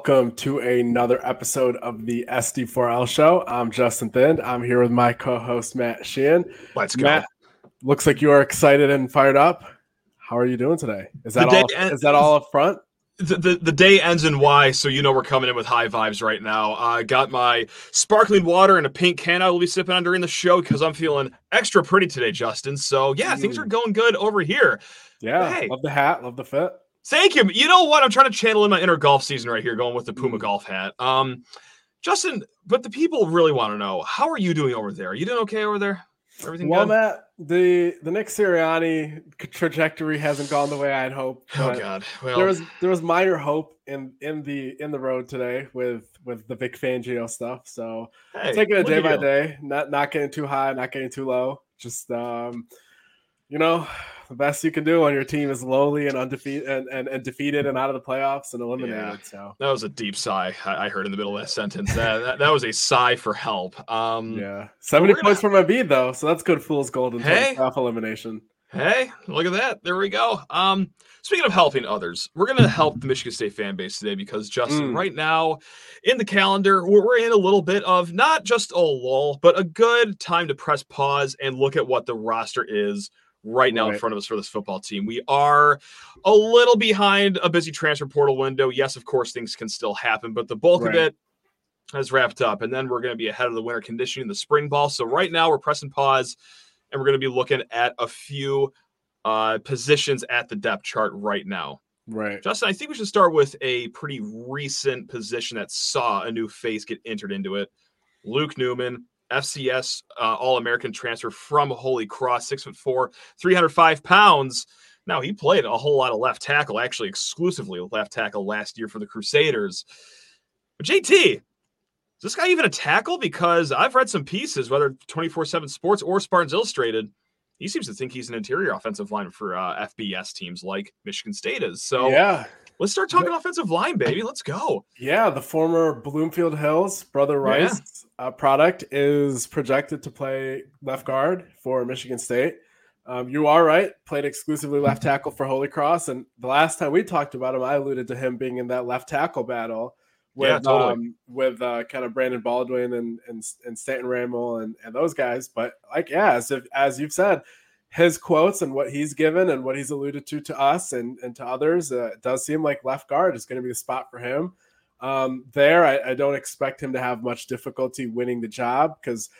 welcome to another episode of the SD4L show. I'm Justin Thind. I'm here with my co-host Matt Sheehan. Let's go. Matt, looks like you are excited and fired up. How are you doing today? Is that all? En- is that all up front? The, the, the day ends in Y, so you know we're coming in with high vibes right now. I uh, got my sparkling water and a pink can I will be sipping on during the show because I'm feeling extra pretty today, Justin. So yeah, mm. things are going good over here. Yeah, hey, love the hat, love the fit. Thank you. You know what? I'm trying to channel in my inner golf season right here, going with the Puma mm. golf hat. Um, Justin, but the people really want to know how are you doing over there? Are you doing okay over there? Everything well, good? Matt, the the Nick Sirianni trajectory hasn't gone the way I'd hoped. Oh God! Well, there was there was minor hope in in the in the road today with with the Vic Fangio stuff. So hey, taking it day by day, not not getting too high, not getting too low. Just um, you know, the best you can do when your team is lowly and undefeated and, and, and defeated and out of the playoffs and eliminated. Yeah. So that was a deep sigh I heard in the middle of that sentence. that, that, that was a sigh for help. Um, yeah, seventy points gonna... from Embiid though, so that's good fool's gold in hey. playoff elimination. Hey, look at that! There we go. Um, speaking of helping others, we're gonna help the Michigan State fan base today because Justin, mm. right now in the calendar, we're in a little bit of not just a lull, but a good time to press pause and look at what the roster is right now right. in front of us for this football team. We are a little behind a busy transfer portal window. Yes, of course, things can still happen, but the bulk right. of it has wrapped up. And then we're going to be ahead of the winter conditioning, the spring ball. So right now we're pressing pause and we're going to be looking at a few uh, positions at the depth chart right now. Right. Justin, I think we should start with a pretty recent position that saw a new face get entered into it. Luke Newman, FCS uh, All American transfer from Holy Cross, six foot four, 305 pounds. Now, he played a whole lot of left tackle, actually exclusively left tackle last year for the Crusaders. But JT, is this guy even a tackle? Because I've read some pieces, whether 24 7 Sports or Spartans Illustrated, he seems to think he's an interior offensive line for uh, FBS teams like Michigan State is. So, yeah. Let's start talking offensive line, baby. Let's go. Yeah, the former Bloomfield Hills brother Rice yeah. uh, product is projected to play left guard for Michigan State. Um, you are right. Played exclusively left tackle for Holy Cross, and the last time we talked about him, I alluded to him being in that left tackle battle with yeah, totally. um, with uh, kind of Brandon Baldwin and and, and Stanton Ramil and, and those guys. But like, yeah, as if, as you've said, his quotes and what he's given and what he's alluded to to us and, and to others, uh, it does seem like left guard is going to be the spot for him. Um, there, I, I, don't expect him to have much difficulty winning the job because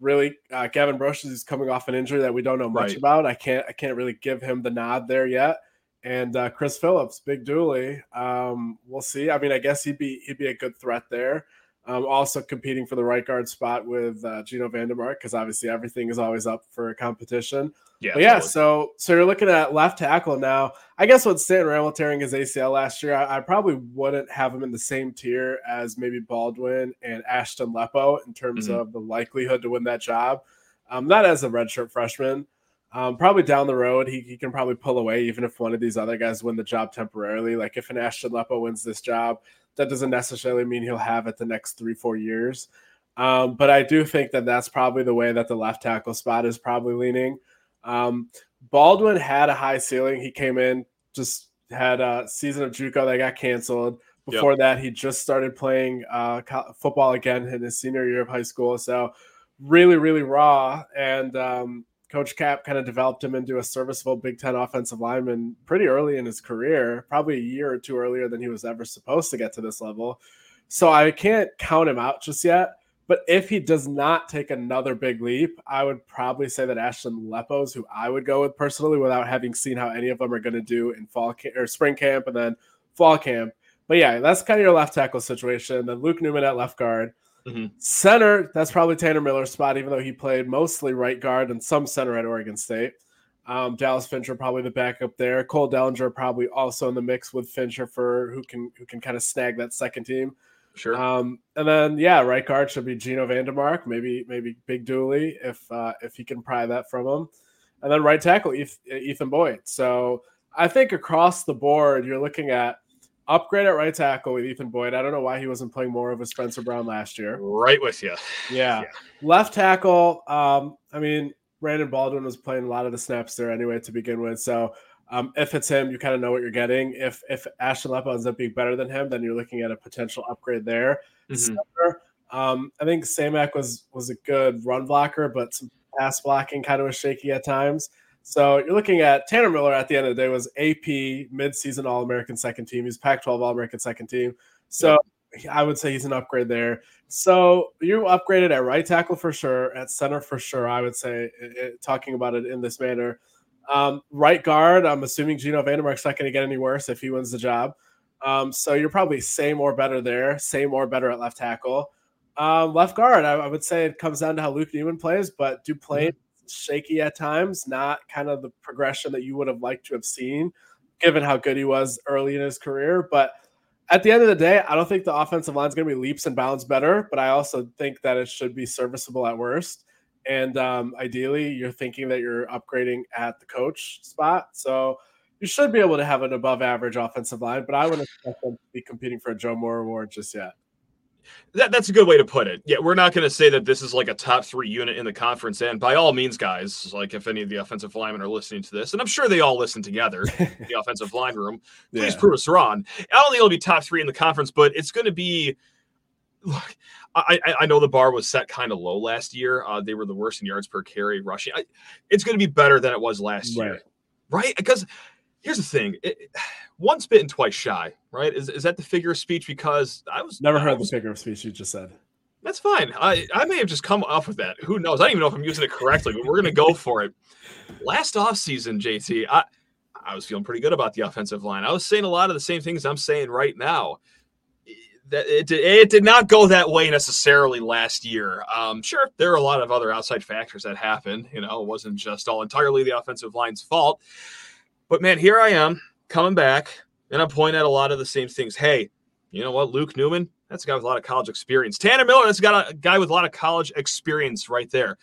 really, uh, Gavin Broscious is coming off an injury that we don't know much right. about. I can't I can't really give him the nod there yet. And uh, Chris Phillips, big Dooley, um, we'll see. I mean, I guess he'd be he'd be a good threat there. Um, also competing for the right guard spot with uh, Geno VanDeMark because obviously everything is always up for competition. Yeah, yeah. So, so you're looking at left tackle now. I guess with Stanton Ramil tearing his ACL last year, I, I, probably wouldn't have him in the same tier as maybe Baldwin and Ashton Lepo in terms mm-hmm. of the likelihood to win that job. Um, not as a redshirt freshman. Um, probably down the road, he, he can probably pull away even if one of these other guys win the job temporarily. Like if an Ashton Lepo wins this job, that doesn't necessarily mean he'll have it the next three, four years. Um, but I do think that that's probably the way that the left tackle spot is probably leaning. Um, Baldwin had a high ceiling. He came in, just had a season of JUCO that got canceled. Before yep. that, he just started playing uh, football again in his senior year of high school. So really, really raw. And um, Coach Cap kind of developed him into a serviceable Big Ten offensive lineman pretty early in his career, probably a year or two earlier than he was ever supposed to get to this level. So I can't count him out just yet. But if he does not take another big leap, I would probably say that Ashton Lepos, who I would go with personally, without having seen how any of them are going to do in fall camp or spring camp and then fall camp. But yeah, that's kind of your left tackle situation. Then Luke Newman at left guard. Mm-hmm. Center, that's probably Tanner Miller's spot, even though he played mostly right guard and some center at Oregon State. Um, Dallas Fincher probably the backup there. Cole Dellinger probably also in the mix with Fincher for who can who can kind of snag that second team. Sure. Um, and then yeah, right guard should be Geno VanDeMark, maybe maybe Big Dooley if uh, if he can pry that from him, and then right tackle Ethan Boyd. So I think across the board, you're looking at upgrade at right tackle with Ethan Boyd. I don't know why he wasn't playing more of a Spencer Brown last year. Right with you. Yeah. yeah. Left tackle. Um, I mean, Brandon Baldwin was playing a lot of the snaps there anyway to begin with. So Um, if it's him, you kind of know what you're getting. If if Ashton Lepo ends up being better than him, then you're looking at a potential upgrade there. Mm-hmm. um, I think Samac was was a good run blocker, but some pass blocking kind of was shaky at times. So you're looking at Tanner Miller at the end of the day was AP midseason All American second team. He's Pac-12 All American second team. So I would say he's an upgrade there. So you upgraded at right tackle for sure, at center for sure. I would say it, it, talking about it in this manner. Um, right guard, I'm assuming Gino Vandermark's not going to get any worse if he wins the job. Um, so you're probably same or better there, same or better at left tackle. Um, left guard, I, I, would say it comes down to how Luke Newman plays, but Duplain mm-hmm. Shaky at times, not kind of the progression that you would have liked to have seen, given how good he was early in his career. But at the end of the day, I don't think the offensive line is going to be leaps and bounds better, but I also think that it should be serviceable at worst. And um, ideally, you're thinking that you're upgrading at the coach spot. So you should be able to have an above average offensive line, but I wouldn't expect them to be competing for a Joe Moore award just yet. That, that's a good way to put it. Yeah, we're not going to say that this is like a top three unit in the conference. And by all means, guys, like if any of the offensive linemen are listening to this, and I'm sure they all listen together, the offensive line room, please yeah. prove us wrong. I don't think it'll be top three in the conference, but it's going to be. Look, I, I know the bar was set kind of low last year. Uh, they were the worst in yards per carry rushing. I, it's going to be better than it was last right. year, right? Because here's the thing: it, once bitten, twice shy, right? Is, is that the figure of speech? Because I was never heard was, the figure of speech you just said. That's fine. I, I may have just come off with that. Who knows? I don't even know if I'm using it correctly, but we're going to go for it. Last offseason, JT, I, I was feeling pretty good about the offensive line. I was saying a lot of the same things I'm saying right now. That it, it did not go that way necessarily last year. Um, sure, there are a lot of other outside factors that happened. You know, it wasn't just all entirely the offensive line's fault. But man, here I am coming back, and I'm pointing at a lot of the same things. Hey, you know what? Luke Newman, that's a guy with a lot of college experience. Tanner Miller, that's got a guy with a lot of college experience right there.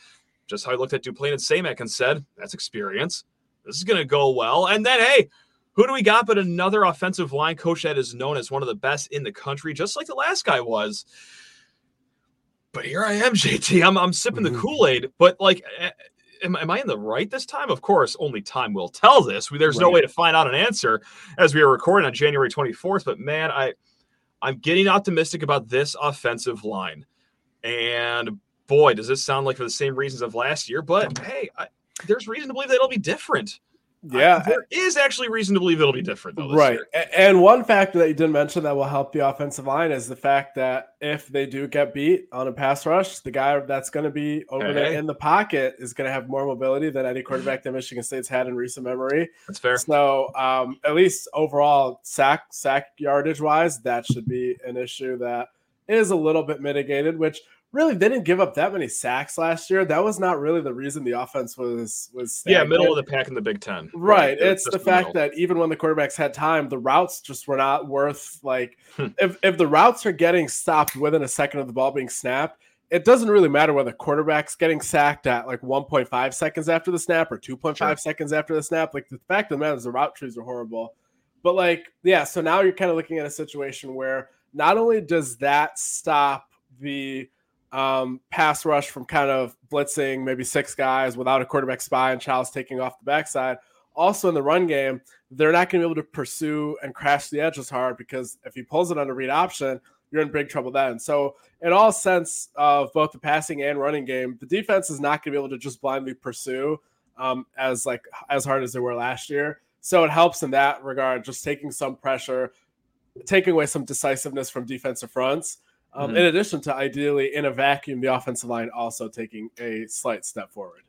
Just how I looked at Duplain and Samac and said, that's experience. This is going to go well. And then, hey, who do we got but another offensive line coach that is known as one of the best in the country, just like the last guy was? But here I am, JT. I'm, I'm sipping the mm-hmm. Kool Aid. But like, am, am I in the right this time? Of course, only time will tell this. There's right. no way to find out an answer as we are recording on January 24th. But man, I I'm getting optimistic about this offensive line. And boy, does this sound like for the same reasons of last year. But hey, I, there's reason to believe that it'll be different. Yeah, there is actually reason to believe it'll be different, though. right. Year. And one factor that you didn't mention that will help the offensive line is the fact that if they do get beat on a pass rush, the guy that's going to be over there in the pocket is going to have more mobility than any quarterback that Michigan State's had in recent memory. That's fair. So, um, at least overall sack sack yardage wise, that should be an issue that is a little bit mitigated, which really they didn't give up that many sacks last year. That was not really the reason the offense was was stagnant. yeah middle of the pack in the Big Ten. Right. right. It's the fact middle. that even when the quarterbacks had time, the routes just were not worth like hmm. if if the routes are getting stopped within a second of the ball being snapped. It doesn't really matter whether the quarterback's getting sacked at like 1.5 seconds after the snap or 2.5 sure. seconds after the snap. Like the fact of the matter is the route trees are horrible. But like, yeah, so now you're kind of looking at a situation where not only does that stop the um, pass rush from kind of blitzing maybe six guys without a quarterback spy and Chiles taking off the backside. Also in the run game, they're not going to be able to pursue and crash the edges hard because if he pulls it on a read option, you're in big trouble then. So, in all sense of both the passing and running game, the defense is not going to be able to just blindly pursue um, as like as hard as they were last year. So it helps in that regard, just taking some pressure, taking away some decisiveness from defensive fronts, um, mm-hmm. In addition to ideally in a vacuum, the offensive line also taking a slight step forward.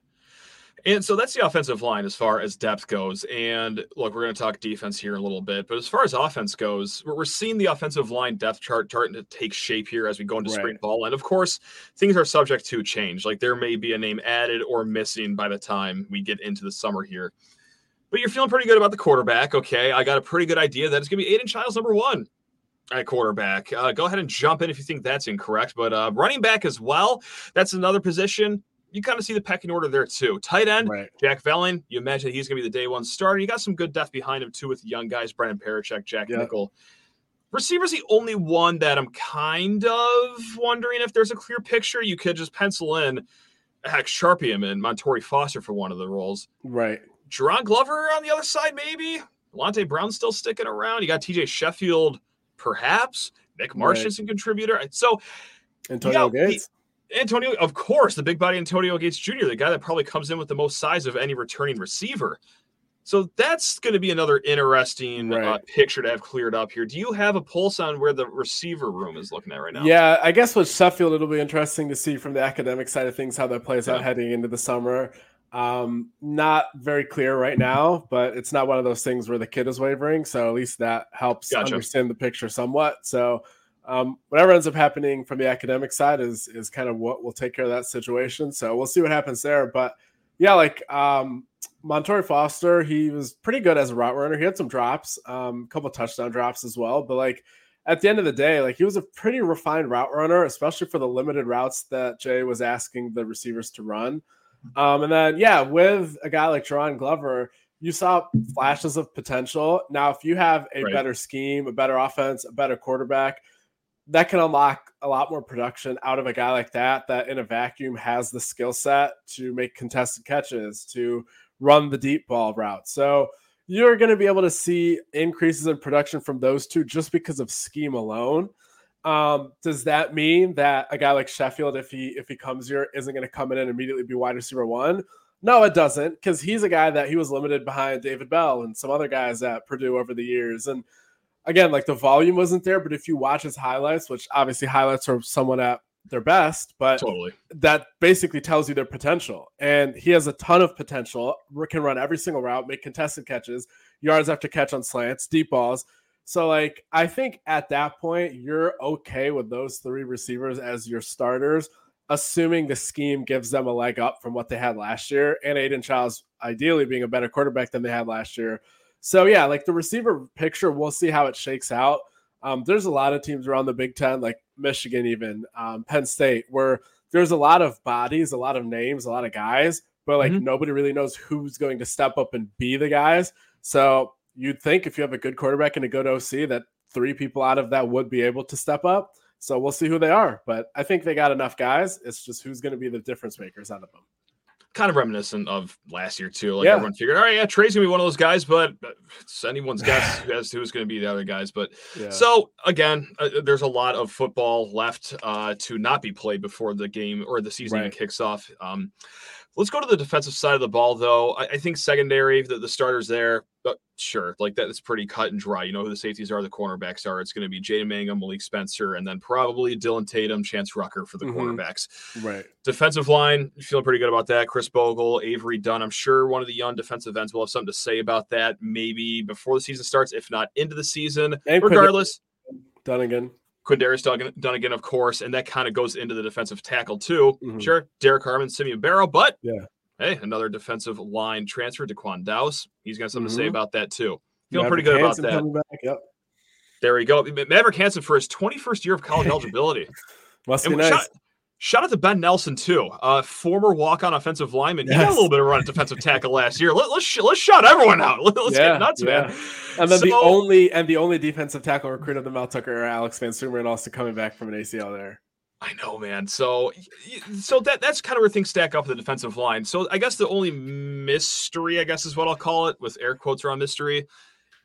And so that's the offensive line as far as depth goes. And look, we're going to talk defense here in a little bit, but as far as offense goes, we're seeing the offensive line depth chart starting to take shape here as we go into right. spring ball. And of course, things are subject to change. Like there may be a name added or missing by the time we get into the summer here. But you're feeling pretty good about the quarterback. Okay. I got a pretty good idea that it's going to be Aidan Chiles number one at quarterback. Uh, go ahead and jump in if you think that's incorrect. But uh, running back as well, that's another position. You kind of see the pecking order there too. Tight end, right. Jack Velling. You imagine he's going to be the day one starter. You got some good depth behind him too with young guys, Brennan Parachek, Jack yep. Nickel. Receiver's the only one that I'm kind of wondering if there's a clear picture. You could just pencil in, heck, Sharpie him and Montorie Foster for one of the roles. Right Jaron Glover on the other side, maybe. Alante Brown still sticking around. You got TJ Sheffield, perhaps. Nick Marchant's right. a contributor. And so Antonio yeah, Gates. Antonio, of course, the big body Antonio Gates Jr., the guy that probably comes in with the most size of any returning receiver. So that's going to be another interesting uh, right. uh, picture to have cleared up here. Do you have a pulse on where the receiver room is looking at right now? Yeah, I guess with Sheffield, it'll be interesting to see from the academic side of things how that plays yeah. out heading into the summer. Um, not very clear right now, but it's not one of those things where the kid is wavering. So at least that helps gotcha. understand the picture somewhat. So um, whatever ends up happening from the academic side is is kind of what will take care of that situation. So we'll see what happens there. But yeah, like um, Montorie Foster, he was pretty good as a route runner. He had some drops, um, a couple touchdown drops as well. But like at the end of the day, like he was a pretty refined route runner, especially for the limited routes that Jay was asking the receivers to run. Um, and then yeah, with a guy like Jaron Glover, you saw flashes of potential. Now, if you have a right. better scheme, a better offense, a better quarterback, that can unlock a lot more production out of a guy like that that in a vacuum has the skill set to make contested catches to run the deep ball route so you're going to be able to see increases in production from those two just because of scheme alone um, does that mean that a guy like sheffield if he if he comes here isn't going to come in and immediately be wide receiver one no it doesn't because he's a guy that he was limited behind david bell and some other guys at purdue over the years and again, like the volume wasn't there, but if you watch his highlights, which obviously highlights are somewhat at their best, but totally that basically tells you their potential. And he has a ton of potential. Can run every single route, make contested catches, yards after catch on slants, deep balls. So, like, I think at that point, you're okay with those three receivers as your starters, assuming the scheme gives them a leg up from what they had last year. And Aidan Chiles ideally being a better quarterback than they had last year. So yeah, like the receiver picture, we'll see how it shakes out. Um, there's a lot of teams around the Big Ten, like Michigan, even um, Penn State, where there's a lot of bodies, a lot of names, a lot of guys, but like mm-hmm. nobody really knows who's going to step up and be the guys. So you'd think if you have a good quarterback and a good OC, that three people out of that would be able to step up. So we'll see who they are, but I think they got enough guys. It's just who's going to be the difference makers out of them kind of reminiscent of last year too. Like yeah. everyone figured, all right, yeah, Trey's gonna be one of those guys, but it's anyone's guess as to who's gonna be the other guys. But yeah. so again, uh, there's a lot of football left uh, to not be played before the game or the season right. kicks off. Um, Let's go to the defensive side of the ball, though. I, I think secondary, the, the starters there, but uh, sure, like that is pretty cut and dry. You know who the safeties are, the cornerbacks are. It's going to be Jaden Mangham, Malik Spencer, and then probably Dillon Tatum, Chance Rucker for the mm-hmm. cornerbacks. Right. Defensive line, feeling pretty good about that. Khris Bogle, Avery Dunn. I'm sure one of the young defensive ends will have something to say about that maybe before the season starts, if not into the season. And Regardless, Dunnigan. Quindarius Dunnigan, of course, and that kind of goes into the defensive tackle too. Mm-hmm. Sure, Derrick Harmon, Simeon Barrow, but yeah, hey, another defensive line transfer to Quan Dowse. He's got something mm-hmm. to say mm-hmm. about that too. Feeling Maverick pretty good Hansen about that. Yep. There we go. Maverick Hansen for his 21st year of college eligibility. Must be nice. Shout, shout, out to Ben Nelson too, uh, former walk-on offensive lineman. Yes. He got a little bit of run at defensive tackle last year. Let, us let's, let's shout everyone out. Let, us yeah, get nuts, yeah. man. And then so, the only and the only defensive tackle recruit of the Mel Tucker Alex VanSumeren also coming back from an ACL there. I know, man. So, so that that's kind of where things stack up with the defensive line. So, I guess the only mystery, I guess, is what I'll call it, with air quotes around mystery,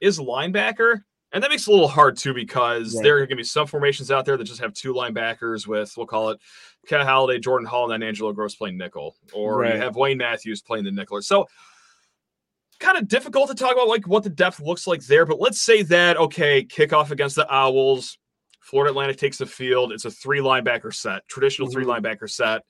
is linebacker, and that makes it a little hard too because right. there are going to be some formations out there that just have two linebackers with we'll call it Cal Haladay, Jordan Hall, and then Angelo Grose playing nickel, or right. you have Wayne Matthews playing the nickel. So kind of difficult to talk about like what the depth looks like there, but let's say that okay, kickoff against the Owls, Florida Atlantic takes the field. It's a three linebacker set, traditional mm-hmm. three linebacker set.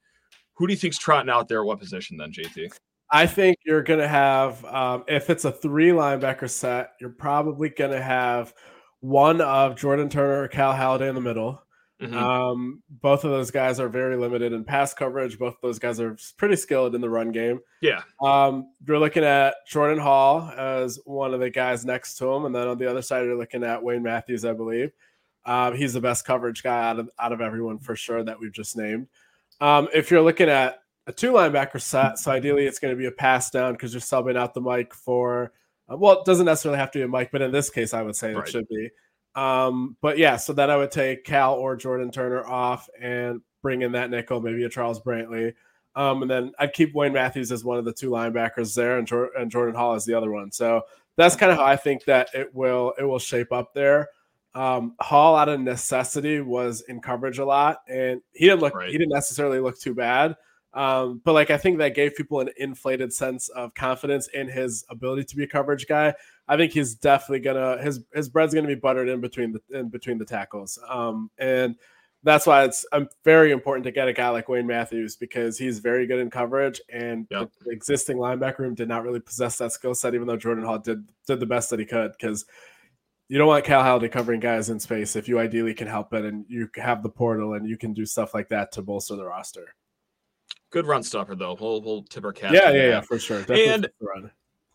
Who do you think's trotting out there at what position then, JT? I think you're going to have, um, if it's a three linebacker set, you're probably going to have one of Jordan Turner or Cal Haladay in the middle. Mm-hmm. Um, both of those guys are very limited in pass coverage. Both of those guys are pretty skilled in the run game. Yeah. Um, you're looking at Jordan Hall as one of the guys next to him, and then on the other side, you're looking at Wayne Matthews, I believe. Um, he's the best coverage guy out of out of everyone for sure that we've just named. Um, if you're looking at a two linebacker set, so ideally it's going to be a pass down because you're subbing out the Mike for. Uh, well, it doesn't necessarily have to be a Mike, but in this case, I would say right. it should be. Um, but yeah, so then I would take Cal or Jordan Turner off and bring in that nickel, maybe a Charles Brantley. Um, and then I'd keep Wayne Matthews as one of the two linebackers there, and, Jor- and Jordan Hall as the other one. So that's kind of how I think that it will it will shape up there. Um, Hall out of necessity was in coverage a lot, and he didn't look right. he didn't necessarily look too bad. Um, but like I think that gave people an inflated sense of confidence in his ability to be a coverage guy. I think he's definitely gonna his his bread's gonna be buttered in between the in between the tackles. Um, and that's why it's um, very important to get a guy like Wayne Matthews because he's very good in coverage, and yep. the existing linebacker room did not really possess that skill set, even though Jordan Hall did did the best that he could. Because you don't want Cal Haladay covering guys in space if you ideally can help it, and you have the portal and you can do stuff like that to bolster the roster. Good run stopper though. We'll we'll tip our cap. Yeah, yeah, yeah, for sure. Definitely and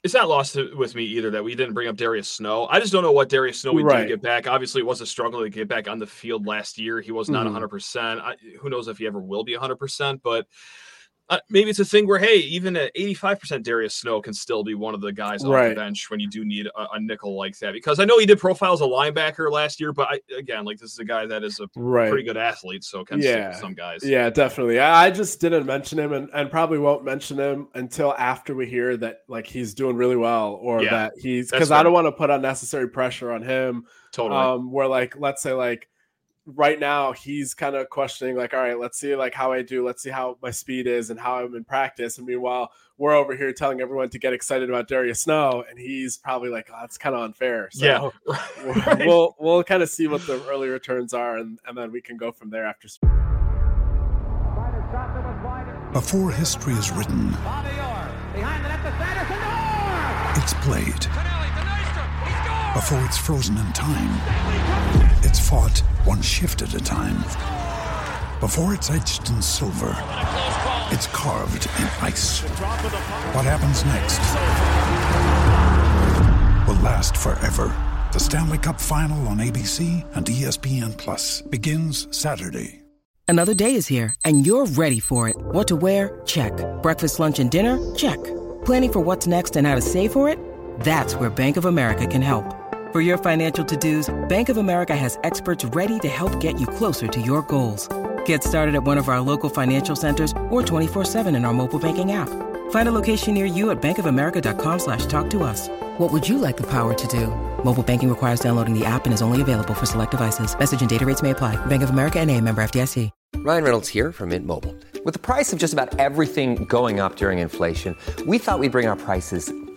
it's not lost with me either that we didn't bring up Darius Snow. I just don't know what Darius Snow we right. did get back. Obviously, it was a struggle to get back on the field last year. He was not mm-hmm. 100%. who knows if he ever will be 100%, but uh, maybe it's a thing where hey, even at 85% Darius Snow can still be one of the guys on right. the bench when you do need a, a, nickel like that. Because I know he did profile as a linebacker last year, but I, again, like this is a guy that is a right. pretty good athlete, so can yeah. some guys. Yeah, definitely. I, I just didn't mention him, and, and probably won't mention him until after we hear that like he's doing really well, or yeah, that he's because I don't want to put unnecessary pressure on him. Totally. Um, where like let's say like right now he's kind of questioning like all right let's see like how i do let's see how my speed is and how i'm in practice. And meanwhile we're over here telling everyone to get excited about darius snow and he's probably like oh, that's kind of unfair. So yeah right. we'll we'll kind of see what the early returns are and, and then we can go from there after before history is written it's played. Before it's frozen in time it's fought one shift at a time. Before it's etched in silver, it's carved in ice. What happens next will last forever. The Stanley Cup Final on ABC and ESPN Plus begins Saturday. Another day is here, and you're ready for it. What to wear? Check. Breakfast, lunch, and dinner? Check. Planning for what's next and how to save for it? That's where Bank of America can help. For your financial to-dos, Bank of America has experts ready to help get you closer to your goals. Get started at one of our local financial centers or 24-7 in our mobile banking app. Find a location near you at bankofamerica.com slash talk to us. What would you like the power to do? Mobile banking requires downloading the app and is only available for select devices. Message and data rates may apply. Bank of America and a member FDIC. Ryan Reynolds here from Mint Mobile. With the price of just about everything going up during inflation, we thought we'd bring our prices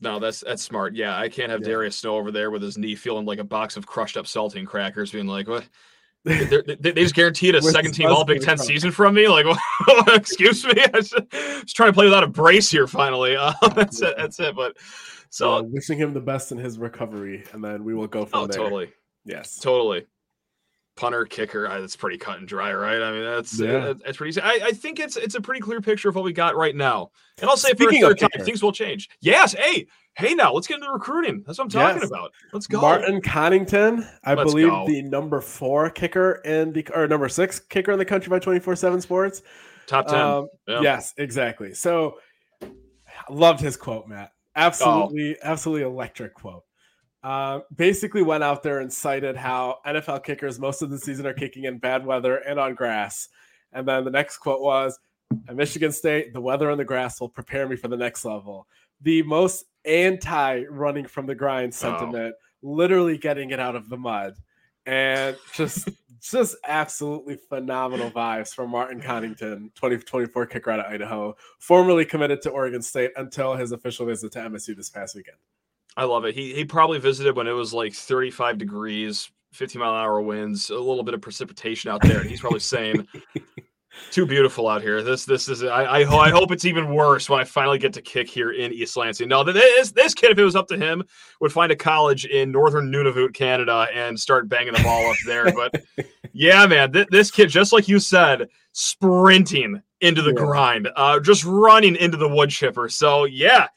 No, that's that's smart. Yeah, I can't have yeah. Darius Snow over there with his knee feeling like a box of crushed up saltine crackers, being like, "What? they, they just guaranteed a second team All Big Ten season from me. Like, excuse me, I was just trying to play without a brace here. Finally, uh, that's it. That's it. But so uh, wishing him the best in his recovery, and then we will go from oh, there. Totally. Yes. Totally. Punter, kicker, that's pretty cut and dry, right? I mean, that's yeah. that's pretty easy. I, I think it's it's a pretty clear picture of what we got right now. And I'll say Speaking for a third time, things will change. Yes. Hey, hey, now let's get into recruiting. That's what I'm talking yes. about. Let's go. Martin Connington, I let's believe go. the number four kicker in the or number six kicker in the country by 24 7 sports. Top 10. Um, yeah. Yes, exactly. So loved his quote, Matt. Absolutely, oh. absolutely electric quote. Uh, basically went out there and cited how NFL kickers most of the season are kicking in bad weather and on grass. And then the next quote was, at Michigan State, the weather and the grass will prepare me for the next level. The most anti running from the grind sentiment, oh. literally getting it out of the mud. And just just absolutely phenomenal vibes from Martin Connington, 2024 kicker out of Idaho, formerly committed to Oregon State until his official visit to MSU this past weekend. I love it. He he probably visited when it was like 35 degrees, 50 mile an hour winds, a little bit of precipitation out there, and he's probably saying, too beautiful out here. This this is I I, I, hope it's even worse when I finally get to kick here in East Lansing. No, this this kid, if it was up to him, would find a college in northern Nunavut, Canada, and start banging the ball up there. But yeah, man, th- this kid, just like you said, sprinting into the yeah. grind, uh, just running into the wood chipper. So yeah.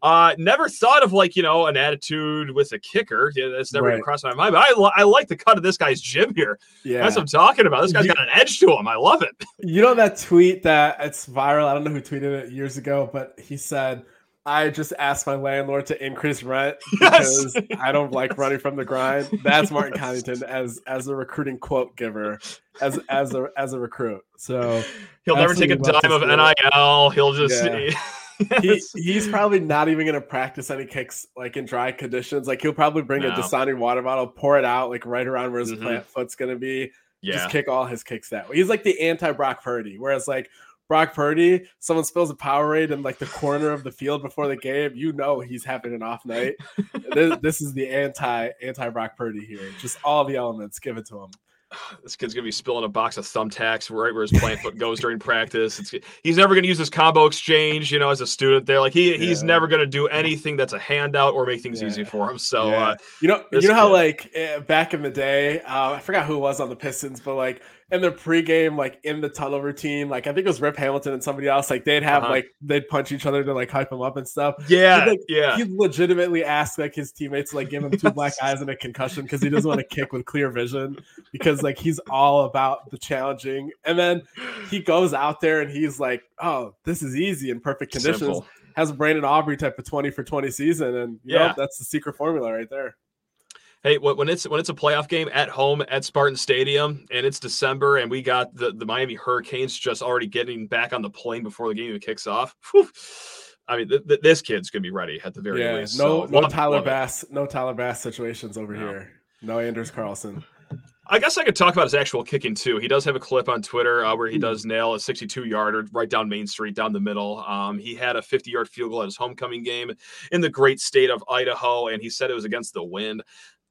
Uh, never thought of like you know an attitude with a kicker. Yeah, that's never Right. even crossed my mind. But I, I like the cut of this guy's gym here. Yeah. That's what I'm talking about. This guy's You- got an edge to him. I love it. You know that tweet that it's viral? I don't know who tweeted it years ago, but he said, I just asked my landlord to increase rent Yes. because I don't like running from the grind. That's Martin Connington as as a recruiting quote giver, as as a as a recruit. So He'll never take a dime of see it. nil. He'll just. Yeah. he, he's probably not even gonna practice any kicks like in dry conditions. Like he'll probably bring No. a Dasani water bottle, pour it out like right around where his Mhm. plant foot's gonna be, yeah. just kick all his kicks that way. He's like the anti Brock Purdy, whereas like Brock Purdy, someone spills a Powerade in like the corner of the field before the game, you know he's having an off night. this, this is the anti anti Brock Purdy here. Just all the elements, give it to him. this kid's gonna be spilling a box of thumbtacks right where his plant foot goes during practice. It's, he's never gonna use his combo exchange, you know, as a student there. Like he he's never gonna do anything that's a handout or make things Yeah. easy for him. So Yeah. uh, you know, you know how like eh, back in the day, uh, I forgot who it was on the Pistons, but like in the pregame, like in the tunnel routine, like I think it was Rip Hamilton and somebody else, like they'd have Uh-huh. like they'd punch each other to like hype them up and stuff. yeah, He'd, like, yeah. He legitimately asked like his teammates like give him two black eyes and a concussion because he doesn't want to kick with clear vision because like he's all about the challenging. And then he goes out there and he's like, "Oh, this is easy in perfect conditions." Simple. Has a Brandon Aubrey type of twenty for twenty season, and Yeah. know, that's the secret formula right there. Hey, when it's when it's a playoff game at home at Spartan Stadium and it's December and we got the, the Miami Hurricanes just already getting back on the plane before the game even kicks off. whew, I mean, th- th- this kid's gonna be ready at the very Yeah, least. no, so no love- Tyler love it. Bass, no Tyler Bass situations over No. here. No Anders Carlson. I guess I could talk about his actual kicking too. He does have a clip on Twitter uh, where he Hmm. does nail a 62 yarder right down Main Street, down the middle. Um, he had a 50 yard field goal at his homecoming game in the great state of Idaho, and he said it was against the wind.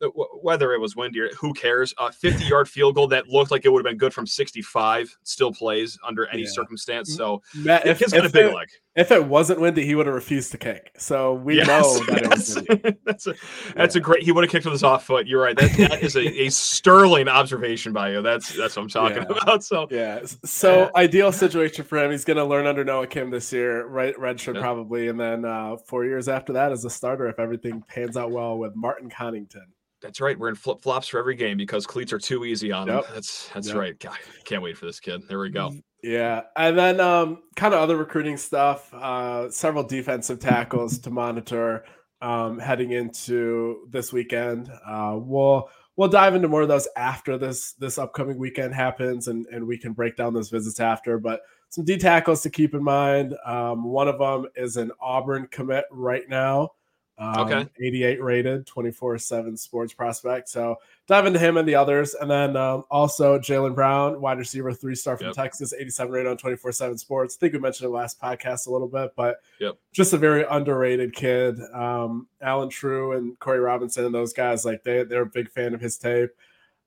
Uh, wh- Whether it was windy or who cares? A 50 yard field goal that looked like it would have been good from 65 still plays under any Yeah. circumstance. So Matt, the if, a if big it, leg. if it wasn't windy, he would have refused to kick. So we Yes, know that it was windy. that's a that's a great. He would have kicked with his off foot. You're right. That, that is a, a sterling observation by you. That's that's what I'm talking Yeah. about. So Yeah. s- So ideal situation for him. He's going to learn under Noah Kim this year, right? Redshirt Yeah. probably, and then uh, four years after that as a starter if everything pans out well with Martin Connington. That's right. We're in flip flops for every game because cleats are too easy on him. Yep. That's that's Yep. right. God, can't wait for this kid. There we go. Yeah, and then um, kind of other recruiting stuff. Uh, several defensive tackles to monitor um, heading into this weekend. Uh, we'll we'll dive into more of those after this this upcoming weekend happens, and and we can break down those visits after. But some D tackles to keep in mind. Um, one of them is an Auburn commit right now. Um, Okay. 88 rated, 24 7 sports prospect. So dive into him and the others. And then um, also Jalen Brown, wide receiver, three star from Yep. Texas, 87 rated on 24 7 sports. I think we mentioned it last podcast a little bit, but Yep. just a very underrated kid. Um, Allen Trieu and Corey Robinson and those guys, like they, they're a big fan of his tape.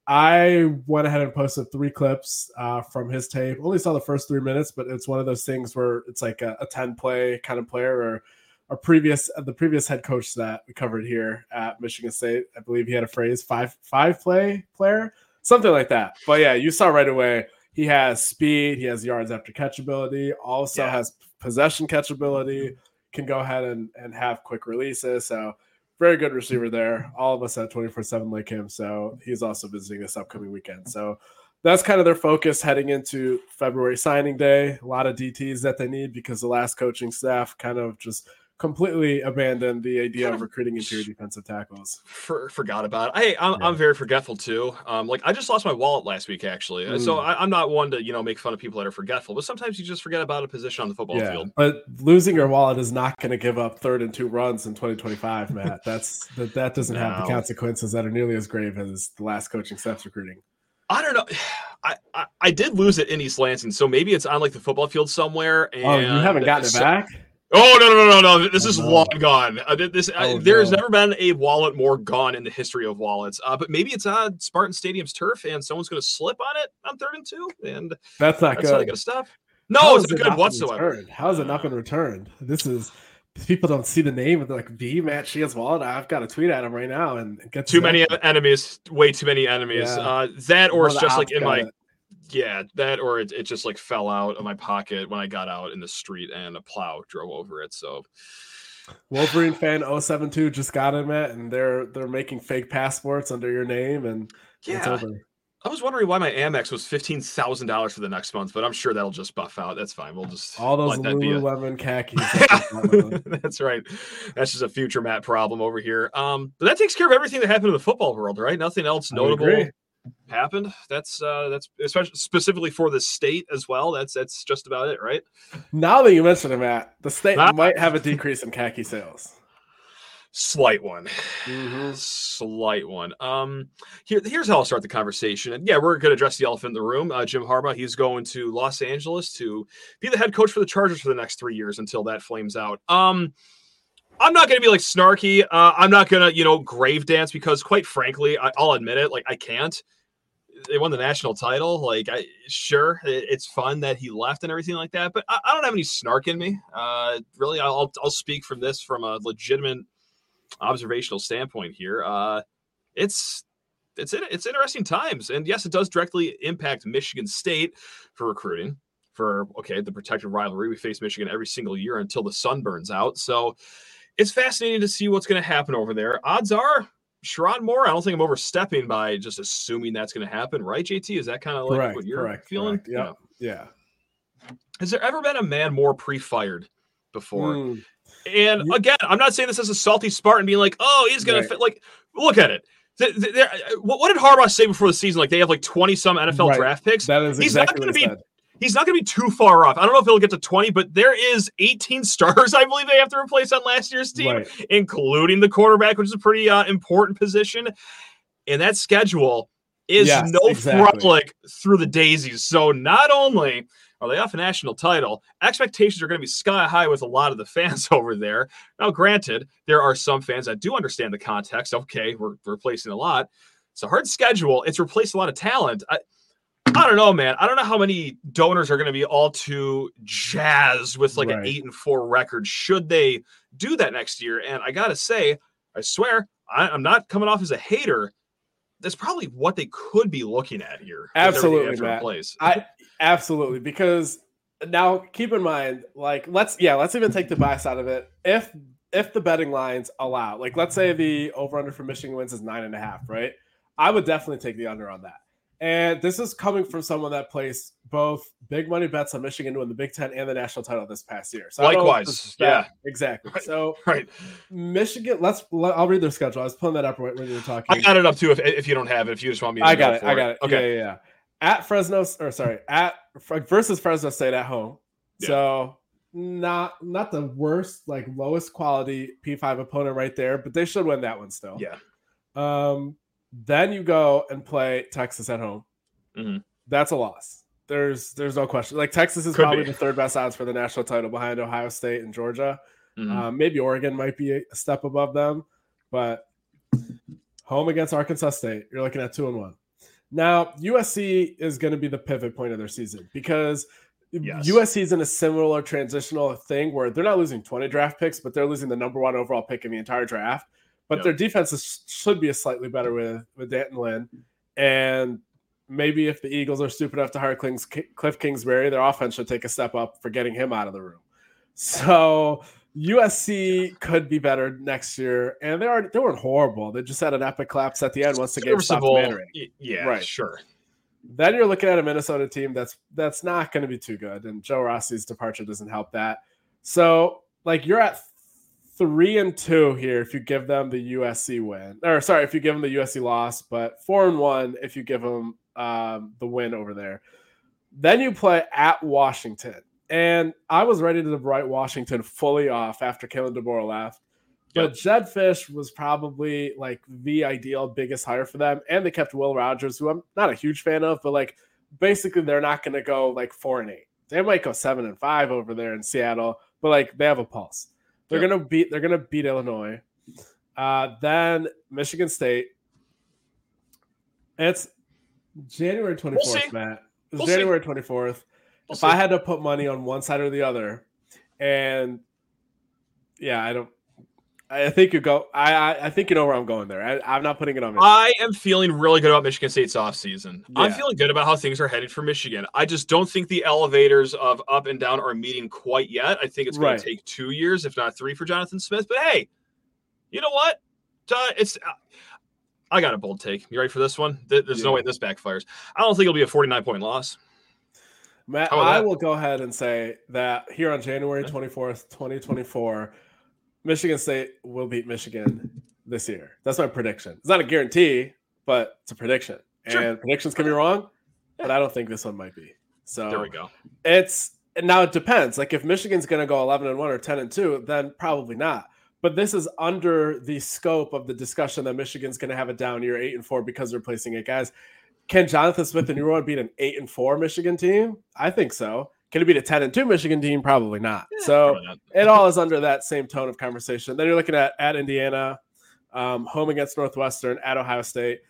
I went ahead and posted three clips uh, from his tape. Only saw the first three minutes, but it's one of those things where it's like a, a 10 play kind of player or our previous uh, the previous head coach that we covered here at Michigan State. I believe he had a phrase five five play player, something like that. But yeah, you saw right away he has speed, he has yards after catch ability, also Yeah. has possession catch ability, can go ahead and, and have quick releases. So very good receiver there. All of us at 24 7 like him. So he's also visiting this upcoming weekend. So that's kind of their focus heading into February signing day. A lot of DTs that they need because the last coaching staff kind of just completely abandoned the idea of recruiting interior defensive tackles. For, forgot about it. Hey, I'm, Yeah. I'm very forgetful too. Um, like I just lost my wallet last week actually, Uh, so Mm. I, I'm not one to you know make fun of people that are forgetful, but sometimes you just forget about a position on the football yeah, field. but losing your wallet is not going to give up third and two runs in 2025, Matt. That's that that doesn't have the consequences that are nearly as grave as the last coaching staff's recruiting. I don't know. I, I I did lose it in East Lansing, so maybe it's on like the football field somewhere. And Oh, you haven't gotten it so- back? Oh no no no no no! This Oh, is no. long gone. Uh, th- this uh, Oh, there's no. never been a wallet more gone in the history of wallets. Uh, but maybe it's on Spartan Stadium's turf, and someone's going to slip on it on third and two, and That's not that's how they good. got to stop. No, How it's has not it good been whatsoever. returned? How has it not been returned? This is people don't see the name of like the Matt Shields wallet. I've got to tweet at him right now and get Too many enemies, way too many enemies. Yeah. Uh, that or One it's just like in got my it. Yeah, that or it, it just like fell out of my pocket when I got out in the street and a plow drove over it. So Wolverine fan 072 just got him at, and they're they're making fake passports under your name, and Yeah. I was wondering why my Amex was fifteen thousand dollars for the next month, but I'm sure that'll just buff out. That's fine. We'll just All those be a- Lululemon khakis. That's right. That's just a future Matt problem over here. Um, but that takes care of everything that happened in the football world, right? Nothing else notable. Happened. That's uh that's especially specifically for the state as well. That's that's just about it, right? now that you mention it, Matt, the state Ah. might have a decrease in khaki sales. Slight one. Mhm. Slight one. Um, here, here's how I'll start the conversation. And yeah, we're going to address the elephant in the room. Uh, Jim Harbaugh, he's going to Los Angeles to be the head coach for the Chargers for the next three years until that flames out. Um, I'm not going to be like snarky. Uh, I'm not going to, you know, grave dance because, quite frankly, I, I'll admit it. Like, I can't. They won the national title. Like, I sure it- it's fun that he left and everything like that, but I, I don't have any snark in me. Uh, really, I'll I'll speak from this from a legitimate observational standpoint here. Uh, it's it's it's interesting times, and yes, it does directly impact Michigan State for recruiting. For okay, the protected rivalry, we face Michigan every single year until the sun burns out. So it's fascinating to see what's going to happen over there. Odds are Sherrone Moore. I don't think I'm overstepping by just assuming that's going to happen, right? JT, is that kind of like correct. what you're correct. feeling? Correct. Yep. Yeah. Has there ever been a man more pre-fired before? Mm. And You- again, I'm not saying this as a salty Spartan being like, oh, he's going Right. to. Like, look at it. Th- th- there- what, what did Harbaugh say before the season? Like, they have like 20 some NFL Right. draft picks. That is He's not gonna be- said. He's not going to be too far off. I don't know if he'll get to 20, but there is 18 starters, I believe, they have to replace on last year's team, Right. including the quarterback, which is a pretty uh, important position. And that schedule is Yes, no exactly. frolic through the daisies. So not only are they off a national title, expectations are going to be sky high with a lot of the fans over there. Now, granted, there are some fans that do understand the context. Okay, we're we're replacing a lot. It's a hard schedule. It's replaced a lot of talent. I, I don't know, man. I don't know how many donors are going to be all too jazzed with like an eight and four record should they do that next year. And I gotta say, I swear, I, I'm not coming off as a hater. That's probably what they could be looking at here. with everything they Absolutely, Matt. I absolutely because now keep in mind, like let's yeah, let's even take the bias out of it. If if the betting lines allow, like let's say the over under for Michigan wins is nine and a half, right? I would definitely take the under on that. And this is coming from someone that placed both big money bets on Michigan to win the Big Ten and the national title this past year. So I don't know if Likewise, this is bad. yeah. exactly. Right. So right. Michigan, let's. let- I'll read their schedule. I was pulling that up when when you were talking. I got it up too. If, if you don't have it, if you just want me, to I got it. I got it. Okay. Yeah, yeah, yeah. At Fresno, or sorry, at versus Fresno State at home. Yeah. So not not the worst, like lowest quality P5 opponent right there, but they should win that one still. Yeah. Um. Then you go and play Texas at home. Mhm. That's a loss. There's there's no question. Like Texas is Could probably be. the third best odds for the national title behind Ohio State and Georgia. Mhm. Um, maybe Oregon might be a step above them, but home against Arkansas State, you're looking at two and one. Now USC is going to be the pivot point of their season because Yes. USC is in a similar transitional thing where they're not losing 20 draft picks, but they're losing the number one overall pick in the entire draft. But Yep. their defense is, should be a slightly better with with D'Anton Lynn, and maybe if the Eagles are stupid enough to hire Kings, Cliff Kingsbury, their offense should take a step up for getting him out of the room. So USC could be better next year, and they are they weren't horrible. They just had an epic collapse at the end once the game stopped mattering. Yeah, Right. sure. Then you're looking at a Minnesota team that's that's not going to be too good, and Joe Rossi's departure doesn't help that. So like you're at three and two here if you give them the USC win, or sorry, if you give them the USC loss, but four and one if you give them um, the win over there. Then you play at Washington, and I was ready to write Washington fully off after Kalen DeBoer left. But Jedd Fisch was probably like the ideal biggest hire for them. And they kept Will Rogers, who I'm not a huge fan of, but like basically they're not going to go like four and eight. They might go seven and five over there in Seattle, but like they have a pulse. They're Yeah. gonna beat they're gonna beat Illinois. Uh, then Michigan State. It's January 24th, see. Matt. It's We'll. January 24th. We'll if see. I had to put money on one side or the other, and yeah, I don't I think you go. I, I, I think you know where I'm going there. I, am not putting it on. Michigan. I am feeling really good about Michigan State's offseason. Yeah. I'm feeling good about how things are headed for Michigan. I just don't think the elevators of up and down are meeting quite yet. I think it's going Right. to take two years, if not three, for Jonathan Smith. But hey, you know what? Uh, It's. I got a bold take. You ready for this one? Th- There's no way this backfires. I don't think it'll be a 49 point loss. Matt, I that? will go ahead and say that here on January 24th, 2024, Michigan State will beat Michigan this year. That's my prediction. It's not a guarantee, but it's a prediction. Sure. And predictions can be wrong, but I don't think this one might be. So There we go. it's now it depends. Like if Michigan's going to go 11 and 1 or 10 and 2, then probably not. But this is under the scope of the discussion that Michigan's going to have a down year 8 and 4 because they're replacing it guys. Can Jonathan Smith and Euro beat an 8 and 4 Michigan team? I think so. Can it beat a 10 and 2 Michigan team? Probably not. So Probably not. it all is under that same tone of conversation. Then you're looking at at Indiana, um, home against Northwestern, at Ohio State.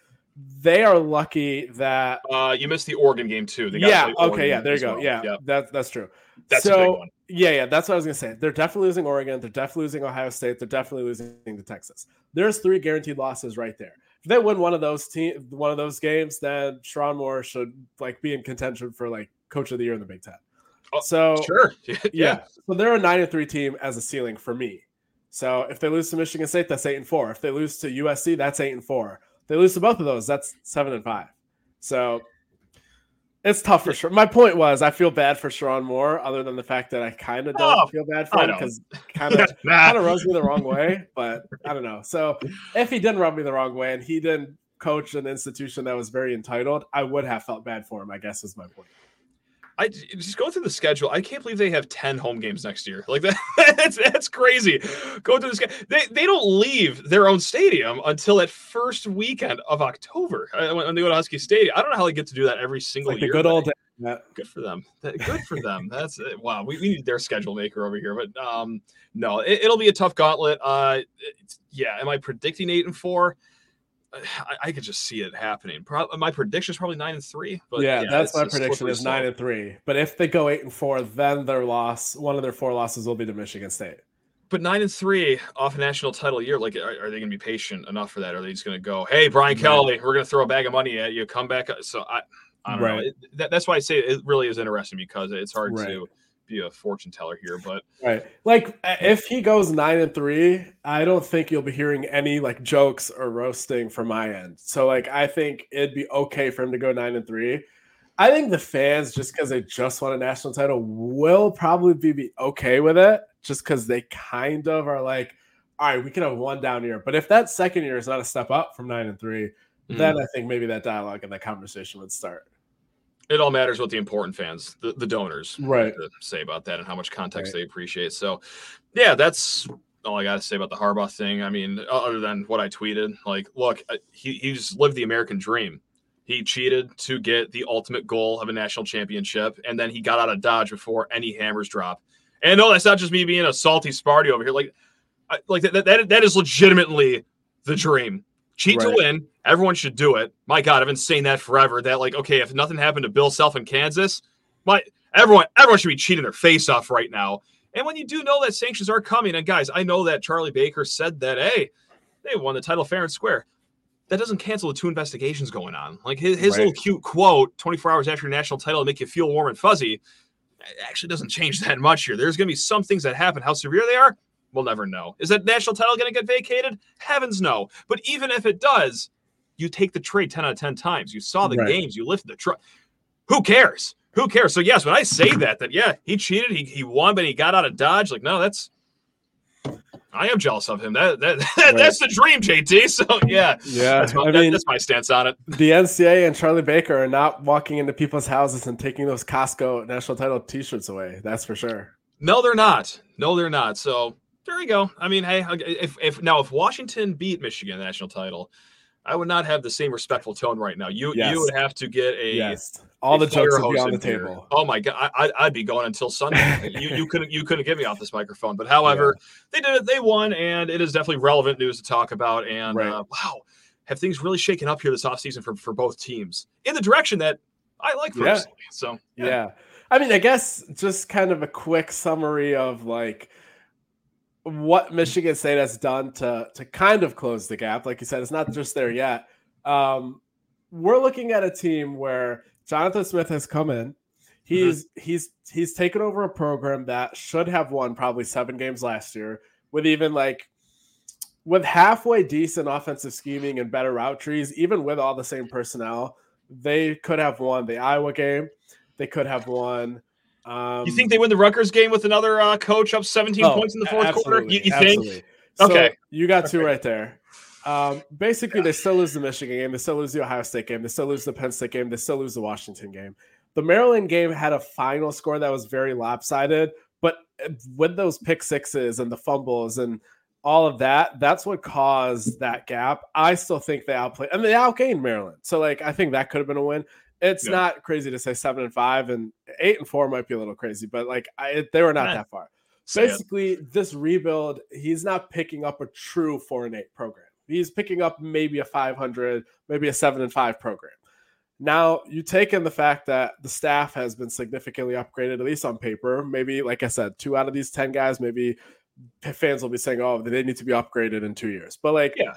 They are lucky that Uh, you missed the Oregon game too. They gotta yeah. play Okay. Yeah. There you go. well. Yeah. Yep. That, that's true. That's a so, big one. Yeah. Yeah. That's what I was gonna say. They're definitely losing Oregon. They're definitely losing Ohio State. They're definitely losing to Texas. There's three guaranteed losses right there. If they win one of those team, one of those games, then Sherrone Moore should like be in contention for like Coach of the Year in the Big Ten. Oh, so Sure. yeah. So they're a nine and three team as a ceiling for me. So if they lose to Michigan State, that's eight and four. If they lose to USC, that's eight and four. If they lose to both of those, that's seven and five. So it's tough for sure. My point was I feel bad for Sherrone Moore, other than the fact that I kind of don't Oh, feel bad for him because kind of kind of rubs me the wrong way. But I don't know. So if he didn't rub me the wrong way and he didn't coach an institution that was very entitled, I would have felt bad for him. I guess is my point. I just go through the schedule. I can't believe they have ten home games next year. Like that, that's that's crazy. Go through the schedule. They they don't leave their own stadium until that first weekend of October uh, when they go to Husky Stadium. I don't know how they get to do that every single Like year. good old. Matt. good for them. Good for them. That's uh, wow. We, we need their schedule maker over here, but um, no, it, will be a tough gauntlet. Uh, yeah. Am I predicting eight and four? I, I could just see it happening. Pro- my prediction is probably nine and three. But yeah, that's my prediction is nine and three. But if they go eight and four, then their loss, one of their four losses will be to Michigan State. But nine and three off a national title year, like, are, are they going to be patient enough for that? Are they just going to go, "Hey, Brian Right. Kelly, we're going to throw a bag of money at you. Come back." So I, I don't know. It, that, that's why I say it really is interesting because it's hard Right. to be a fortune teller here. But Right. Like if he goes nine and three, I don't think you'll be hearing any like jokes or roasting from my end. So like I think it'd be okay for him to go nine and three. I think the fans, just because they just won a national title, will probably be, be okay with it, just because they kind of are like, all right, we can have one down year. But if that second year is not a step up from nine and three, Mhm. then I think maybe that dialogue and that conversation would start. It all matters what the important fans, the, the donors, Right. to say about that and how much context Right. they appreciate. So, yeah, that's all I got to say about the Harbaugh thing. I mean, other than what I tweeted, like, look, uh, he, he's lived the American dream. He cheated to get the ultimate goal of a national championship, and then he got out of Dodge before any hammers drop. And no, that's not just me being a salty Sparty over here. Like, I, like that, that, that is legitimately the dream. Cheat to win. Everyone should do it. My God, I've been saying that forever. That like, okay, if nothing happened to Bill Self in Kansas, my everyone, everyone should be cheating their face off right now. And when you do know that sanctions are coming, and guys, I know that Charlie Baker said that, hey, they won the title fair and square. That doesn't cancel the two investigations going on. Like his, his Right. little cute quote, 24 hours after your national title to make you feel warm and fuzzy, actually doesn't change that much here. There's going to be some things that happen. How severe they are, we'll never know. Is that national title going to get vacated? Heavens no. But even if it does, you take the trade 10 out of 10 times. You saw the Right. games, you lifted the truck. Who cares? Who cares? So yes, when I say that, that yeah, he cheated, he, he won, but he got out of Dodge. Like, no, that's I am jealous of him. That, that, that's the dream, JT. So yeah, Yeah. that's my, I mean, that's my stance on it. the NCAA and Charlie Baker are not walking into people's houses and taking those Costco national title T-shirts away. That's for sure. No, they're not. No, they're not. So there you go. I mean, hey, if if now if Washington beat Michigan national title, I would not have the same respectful tone right now. You Yes. you would have to get a yes, all a the jokes will be on the here. table. Oh my god, I, I'd be going until Sunday. you you couldn't you couldn't get me off this microphone. But however, they did it. They won, and it is definitely relevant news to talk about. And Right. uh, wow, have things really shaken up here this offseason for for both teams in the direction that I like Yeah. personally. So Yeah. I mean, I guess just kind of a quick summary of like what Michigan State has done to to kind of close the gap. Like you said, it's not just there yet. Um, we're looking at a team where Jonathan Smith has come in. He's mm-hmm. he's he's taken over a program that should have won probably seven games last year, with even like with halfway decent offensive scheming and better route trees, even with all the same personnel, they could have won the Iowa game. They could have won. Um, you think they win the Rutgers game with another uh, coach up 17 oh, points in the fourth quarter? You, you think? Okay. you got two right there. Um, basically, they still lose the Michigan game. They still lose the Ohio State game. They still lose the Penn State game. They still lose the Washington game. The Maryland game had a final score that was very lopsided, but with those pick sixes and the fumbles and all of that, that's what caused that gap. I still think they outplayed and they outgained Maryland. So, like, I think that could have been a win. It's yeah. not crazy to say seven and five and eight and four might be a little crazy, but like, I, they were not that far. Basically, this rebuild, he's not picking up a true four and eight program. He's picking up maybe a 500, maybe a seven and five program. Now, you take in the fact that the staff has been significantly upgraded, at least on paper. Maybe, like I said, two out of these 10 guys, maybe fans will be saying, oh, they need to be upgraded in two years. But, like, yeah.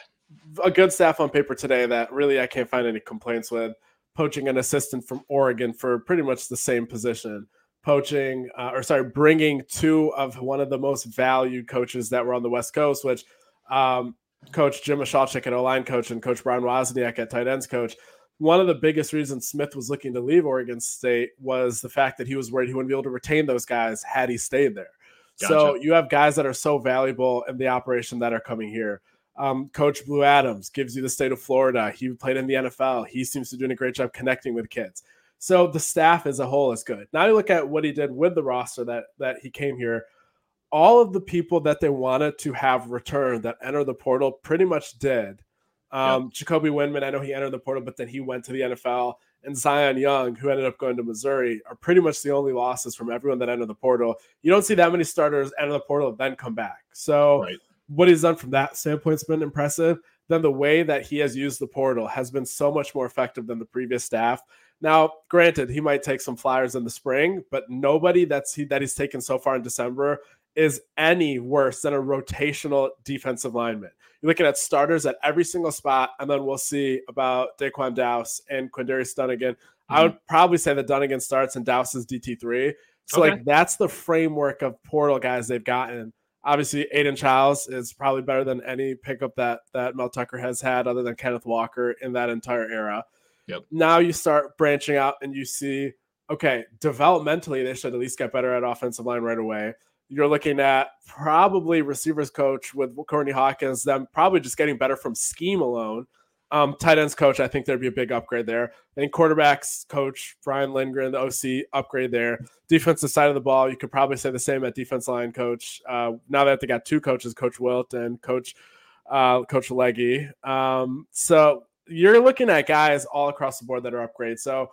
a good staff on paper today that really I can't find any complaints with. Poaching an assistant from Oregon for pretty much the same position. Poaching, uh, or sorry, bringing two of one of the most valued coaches that were on the West Coast, which um, Coach Jim Michalczik at O line coach and Coach Brian Wozniak at tight ends coach. One of the biggest reasons Smith was looking to leave Oregon State was the fact that he was worried he wouldn't be able to retain those guys had he stayed there. Gotcha. So you have guys that are so valuable in the operation that are coming here. Um, Coach Blue Adams gives you the state of Florida. He played in the NFL. He seems to be doing a great job connecting with kids. So the staff as a whole is good. Now you look at what he did with the roster that that he came here all of the people that they wanted to have return that enter the portal pretty much did. Um, yep. Jacoby Windmon, I know he entered the portal, but then he went to the NFL. And Zion Young, who ended up going to Missouri, are pretty much the only losses from everyone that entered the portal. You don't see that many starters enter the portal and then come back. So, right. What he's done from that standpoint has been impressive. Then the way that he has used the portal has been so much more effective than the previous staff. Now, granted, he might take some flyers in the spring, but nobody that's he, that he's taken so far in December is any worse than a rotational defensive lineman. You're looking at starters at every single spot, and then we'll see about Daquan Dowse and Quindarius Dunnigan. Mm-hmm. I would probably say that Dunnigan starts and Dowse is DT3. So, okay. like, that's the framework of portal guys they've gotten. Obviously, Aidan Chiles is probably better than any pickup that that Mel Tucker has had, other than Kenneth Walker in that entire era. Yep. Now you start branching out and you see, okay, developmentally they should at least get better at offensive line right away you're looking at probably receivers coach with Courtney Hawkins, them probably just getting better from scheme alone. Um, tight ends coach, I think there'd be a big upgrade there. And quarterbacks coach Brian Lindgren, the OC, upgrade there. Defensive side of the ball, you could probably say the same at defense line coach. Uh, now that they got two coaches, Coach Wilt and Coach uh, Coach Leggy. Um, so you're looking at guys all across the board that are upgrades. So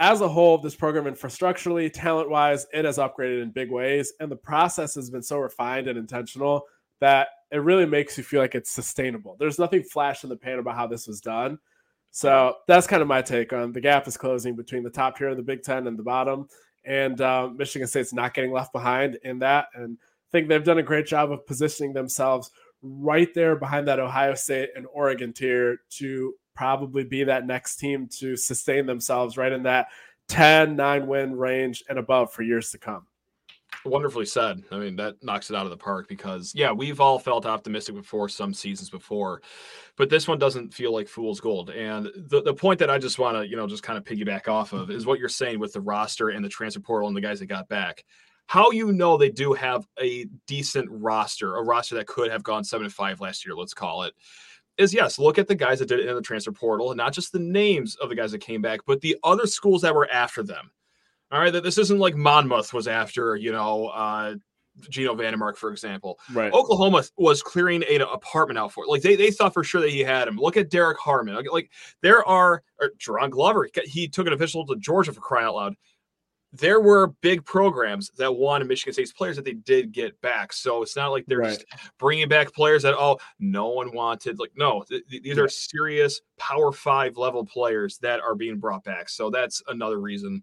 as a whole, this program infrastructurally, talent wise, it has upgraded in big ways. And the process has been so refined and intentional that it really makes you feel like it's sustainable. There's nothing flash in the pan about how this was done. So that's kind of my take on the gap is closing between the top tier of the Big Ten and the bottom. And uh, Michigan State's not getting left behind in that. And I think they've done a great job of positioning themselves right there behind that Ohio State and Oregon tier to probably be that next team to sustain themselves right in that 10, 9 win range and above for years to come. Wonderfully said. I mean, that knocks it out of the park because, yeah, we've all felt optimistic before some seasons before, but this one doesn't feel like fool's gold. And the, the point that I just want to, you know, just kind of piggyback off of is what you're saying with the roster and the transfer portal and the guys that got back. How you know they do have a decent roster, a roster that could have gone seven and five last year, let's call it is yes, look at the guys that did it in the transfer portal, and not just the names of the guys that came back, but the other schools that were after them. All right, that this isn't like Monmouth was after, you know, uh, Geno VanDeMark, for example. Right. Oklahoma was clearing an apartment out for it. Like they, they thought for sure that he had him. Look at Derrick Harmon. Like there are or Jaron Glover. He took an official to Georgia for crying out loud there were big programs that wanted Michigan State's players that they did get back. So it's not like they're right. just bringing back players that oh no one wanted. Like no, th- th- these yeah. are serious Power Five level players that are being brought back. So that's another reason.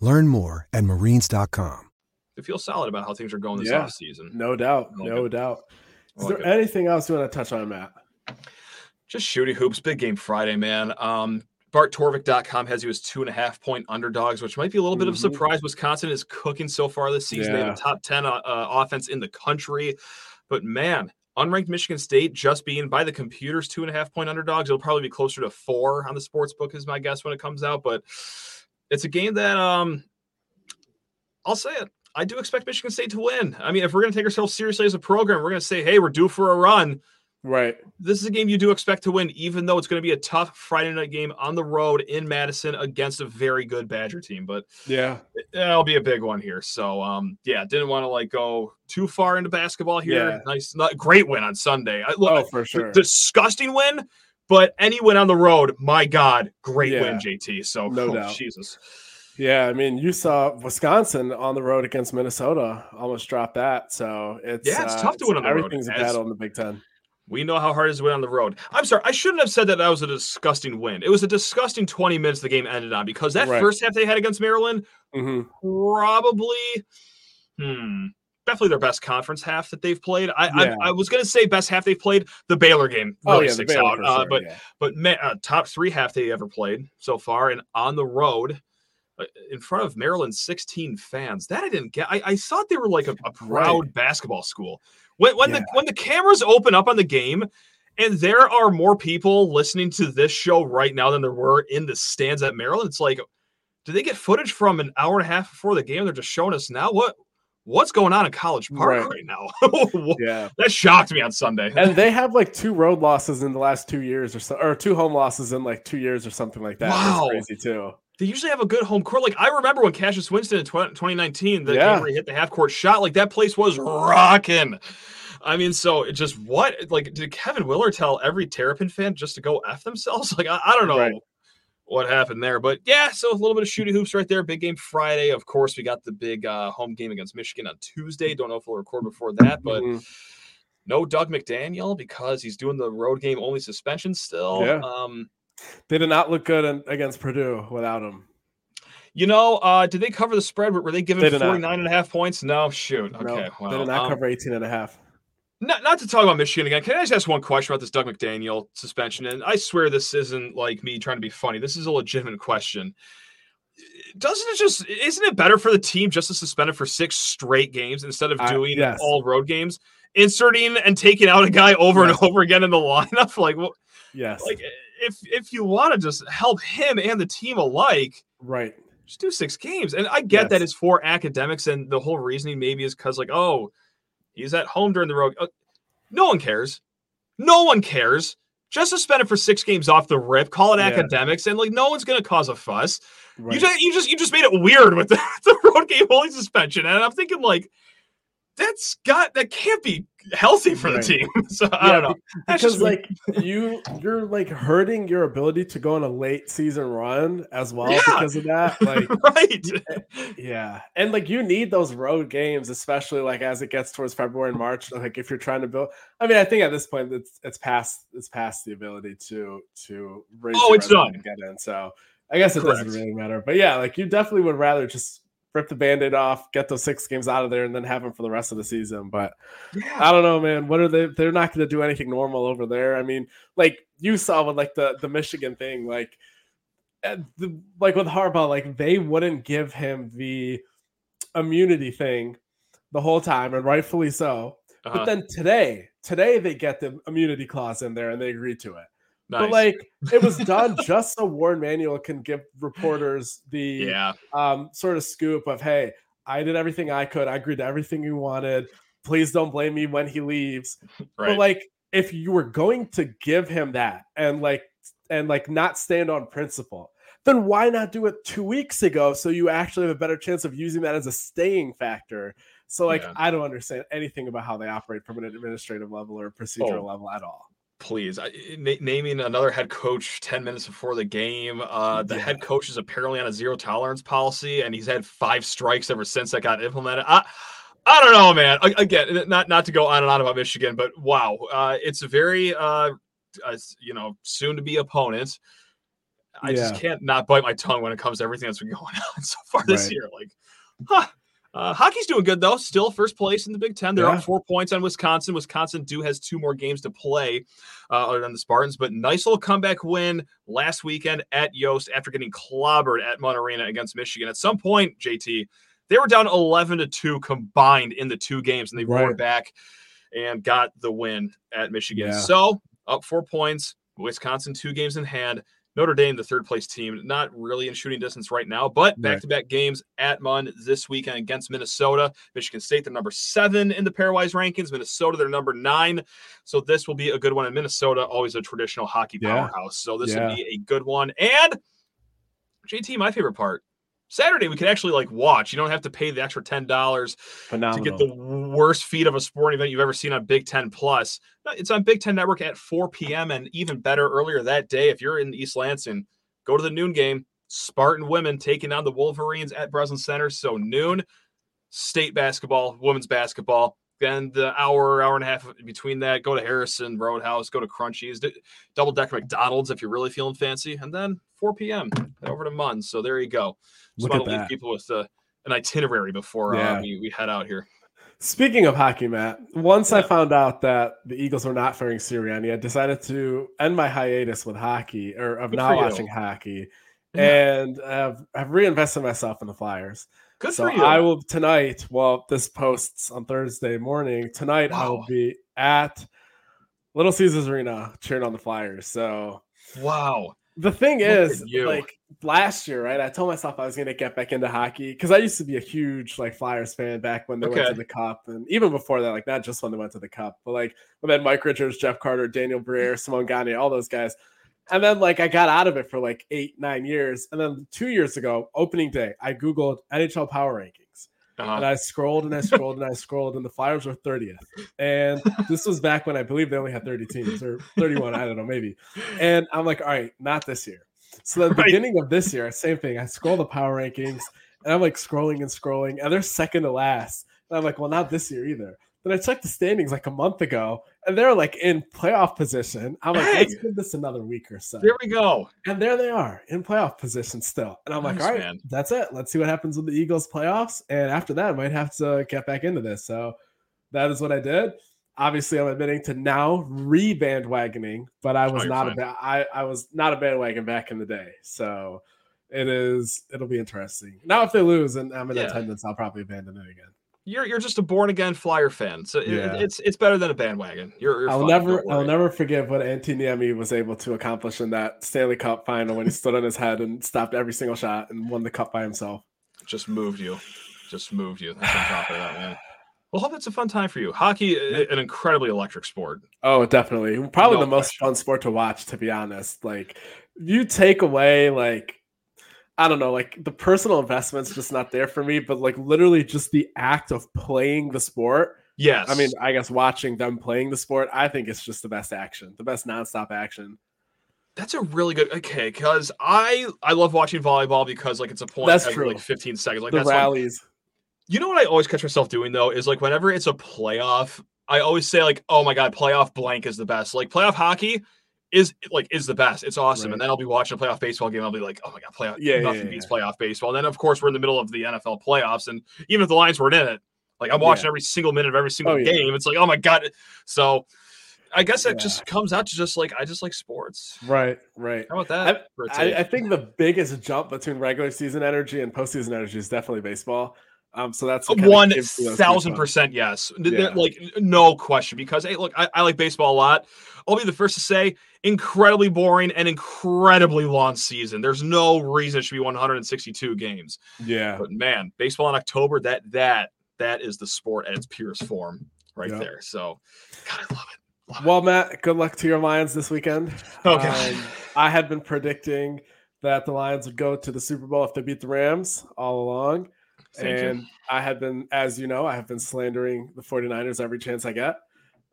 Learn more at marines.com. I feel solid about how things are going this Yeah. off season. No doubt. Like No it. doubt. Is like there it. anything else you want to touch on, Matt? Just shooty hoops, big game Friday, man. Um, BartTorvik.com has you as two and a half point underdogs, which might be a little bit of a Mhm. surprise. Wisconsin is cooking so far this season. They have Yeah. a top 10 uh, uh, offense in the country. But man, unranked Michigan State just being by the computers two and a half point underdogs. It'll probably be closer to four on the sports book, is my guess when it comes out. But it's a game that um, I'll say it. I do expect Michigan State to win. I mean, if we're going to take ourselves seriously as a program, we're going to say, hey, we're due for a run Right. this is a game you do expect to win, even though it's going to be a tough Friday night game on the road in Madison against a very good Badger team. But Yeah. it'll be a big one here. So, um, yeah, didn't want to like go too far into basketball here. Yeah. Nice, great win on Sunday. I, look, Oh, for sure. disgusting win, but any win on the road, my God, great Yeah. win, JT. So, No oh, doubt. Jesus. Yeah, I mean, you saw Wisconsin on the road against Minnesota almost drop that. So it's Yeah, it's uh, tough to win on the road, Everything's a battle in the Big Ten. We know how hard it is to win on the road. I'm sorry, I shouldn't have said that that was a disgusting win. It was a disgusting 20 minutes the game ended on because that Right. first half they had against Maryland, hmm probably hmm definitely their best conference half that they've played I, Yeah. I i was gonna say best half they've played the baylor game Oh really yeah, sticks out for uh, but yeah. but ma- uh, top three half they ever played so far and on the road uh, in front of Maryland 16 fans that I didn't get I, I thought they were like a, a proud basketball school when when the when the cameras open up on the game and there are more people listening to this show right now than there were in the stands at Maryland it's like did they get footage from an hour and a half before the game? They're just showing us now. What what's going on in College Park Right. right, now? Yeah. that shocked me on Sunday. And they have like two road losses in the last two years or so, or two home losses in like two years or something like that. Wow. That's crazy too. they usually have a good home court. Like I remember when Cassius Winston in 20, 2019, the Yeah. game where he hit the half court shot, like that place was rocking. I mean, so it just what like did Kevin Willard tell every Terrapin fan just to go f themselves? Like I, I don't know Right. What happened there, but yeah, so a little bit of shooty hoops right there. Big game Friday, of course. We got the big uh, home game against Michigan on Tuesday. Don't know if we'll record before that, but Mhm. no Dug McDaniel because he's doing the road game only suspension still. Yeah. Um, They did not look good in, against Purdue without him. You know, uh, did they cover the spread? Were they giving They did not. 49 and a half points? No, shoot. No, Okay. they did not um, cover 18 and a half. Not, not to talk about Michigan again. Can I just ask one question about this Dug McDaniel suspension? And I swear this isn't like me trying to be funny. This is a legitimate question. Doesn't it just isn't it better for the team just to suspend it for six straight games instead of I- doing yes. all road games? Inserting and taking out a guy over Yes. and over again in the lineup? Like, what Yes. like if if you want to just help him and the team alike, right. just do six games. And I get that it's for academics, and the whole reasoning maybe is because like, oh, he's at home during the road. Uh, no one cares. No one cares. Just suspend it for six games off the rip. Call it Yeah. academics, and like no one's gonna cause a fuss. Right. You just you just you just made it weird with the, the road game only suspension, and I'm thinking like. That's got that can't be healthy for the team. So I don't know. That's because just like you you're like hurting your ability to go on a late season run as well Yeah. because of that like right. Eh, yeah and like you need those road games especially like as it gets towards february and march like if you're trying to build i mean i think at this point it's it's past it's past the ability to to raise Oh, it's done. and get in so i guess it Correct. doesn't really matter but yeah like you definitely would rather just rip the band-aid off get those six games out of there and then have them for the rest of the season but Yeah. I don't know, man. What are they? They're not going to do anything normal over there. I mean, like you saw with like the the Michigan thing, like uh, the, like with Harbaugh, like they wouldn't give him the immunity thing the whole time, and rightfully so. Uh-huh. But then today, today they get the immunity clause in there and they agree to it. Nice. But like it was done just so Warde Manuel can give reporters the yeah, um, sort of scoop of, hey, I did everything I could. I agreed to everything you wanted. Please don't blame me when he leaves. right. But like if you were going to give him that and like and like not stand on principle, then why not do it two weeks ago so you actually have a better chance of using that as a staying factor? So like Yeah. I don't understand anything about how they operate from an administrative level or procedural Oh. level at all. Please I, na- naming another head coach 10 minutes before the game uh the Yeah. head coach is apparently on a zero tolerance policy and he's had five strikes ever since that got implemented. I i don't know man. A- again not not to go on and on about michigan but wow uh it's a very uh, uh you know soon to be opponent. I just can't not bite my tongue when it comes to everything that's been going on so far this Right. year like huh uh, hockey's doing good though. Still first place in the Big Ten. They're Yeah. up four points on Wisconsin. Wisconsin do has two more games to play, uh, other than the Spartans. But nice little comeback win last weekend at Yost after getting clobbered at Arena against Michigan. At some point, JT, they were down eleven to two combined in the two games, and they Right. roared back and got the win at Michigan. Yeah. So up four points. Wisconsin two games in hand. Notre Dame, the third place team, not really in shooting distance right now, but back to back games at Munn this weekend against Minnesota. Michigan State, they're number seven in the pairwise rankings. Minnesota, they're number nine. So this will be a good one. In Minnesota, always a traditional hockey Yeah. powerhouse. So this Yeah. will be a good one. And JT, my favorite part. Saturday, we can actually like watch. You don't have to pay the extra ten dollars to get the worst feed of a sporting event you've ever seen on Big Ten Plus. Uh, it's on Big Ten Network at 4 p.m. and even better earlier that day. If you're in East Lansing, go to the noon game. Spartan women taking on the Wolverines at Breslin Center. So noon, state basketball, women's basketball. Then the hour, hour and a half between that, go to Harrison Roadhouse, go to Crunchies, double decker McDonald's if you're really feeling fancy, and then 4 p.m. over to Munn. So there you go. Just want to leave people with uh, an itinerary before Yeah. uh, we, we head out here. Speaking of hockey, Matt, once I found out that the Eagles were not firing Sirianni, I decided to end my hiatus with hockey or of Good not watching hockey, Yeah. and I've, I've reinvested myself in the Flyers. Good so for you. I will tonight. Well, this posts on Thursday morning. Tonight I will be at Little Caesars Arena cheering on the Flyers. So wow. the thing Look is, like last year, right? I told myself I was going to get back into hockey because I used to be a huge like Flyers fan back when they went to the Cup, and even before that, like not just when they went to the Cup, but like when they had Mike Richards, Jeff Carter, Daniel Briere, Simon Gagne, all those guys. And then like I got out of it for like eight, nine years, and then two years ago, opening day, I googled NHL Power Rankings. Uh-huh. And I scrolled and I scrolled and I scrolled, and the Flyers were 30th. And this was back when I believe they only had 30 teams or 31, I don't know, maybe. And I'm like, all right, not this year. So the Right. beginning of this year, same thing. I scroll the power rankings and I'm like scrolling and scrolling, and they're second to last. And I'm like, well, not this year either. Then I checked the standings like a month ago, and they're like in playoff position. I'm like, Hey! let's give this another week or so. Here we go. And there they are in playoff position still. And I'm like, all right, man. that's it. Let's see what happens with the Eagles playoffs. And after that, I might have to uh, get back into this. So that is what I did. Obviously, I'm admitting to now re-bandwagoning, but I oh, was Oh, not a ba- I, I was not a bandwagon back in the day. So it is it'll be interesting. Now if they lose and I'm in Yeah. attendance, I'll probably abandon it again. You're you're just a born again Flyer fan, so it- it's it's better than a bandwagon. You're, you're I'll fine, never I'll never forgive what Antti Niemi was able to accomplish in that Stanley Cup final when he stood on his head and stopped every single shot and won the cup by himself. just moved you, just moved you. That's on top of that, man. Well, hope it's a fun time for you. Hockey, an incredibly electric sport. Oh, definitely. Probably No the most question. fun sport to watch, to be honest. Like, you take away, like, I don't know, like the personal investment's just not there for me, but like literally just the act of playing the sport. Yes, I mean, I guess watching them playing the sport, I think it's just the best action, the best nonstop action. that's a really good. Okay, because I I love watching volleyball because like it's a point That's every true. like 15 seconds. Like the that's rallies. You know what I always catch myself doing though is like whenever it's a playoff, I always say like, "Oh my god, playoff blank is the best." Like playoff hockey is like is the best. It's awesome. Right. And then I'll be watching a playoff baseball game. I'll be like, "Oh my god, playoff! Yeah, yeah, nothing yeah, beats playoff baseball." And then of course we're in the middle of the NFL playoffs, and even if the Lions weren't in it, like I'm watching Yeah. every single minute of every single Oh, yeah. game. It's like, "Oh my god!" So I guess it Yeah. just comes out to just like I just like sports. Right, right. How about that? I, take? I think the biggest jump between regular season energy and postseason energy is definitely baseball. Um, so that's one thousand percent yes, yeah. like no question. Because hey, look, I, I, like baseball a lot. I'll be the first to say, incredibly boring and incredibly long season. There's no reason it should be 162 games. Yeah, but man, baseball in October that that that is the sport at its purest form, right there. So, God, I love it. Love well, it. Matt, good luck to your Lions this weekend. Okay, um, I had been predicting that the Lions would go to the Super Bowl if they beat the Rams all along. Thank and you. I had been, as you know, I have been slandering the 49ers every chance I get.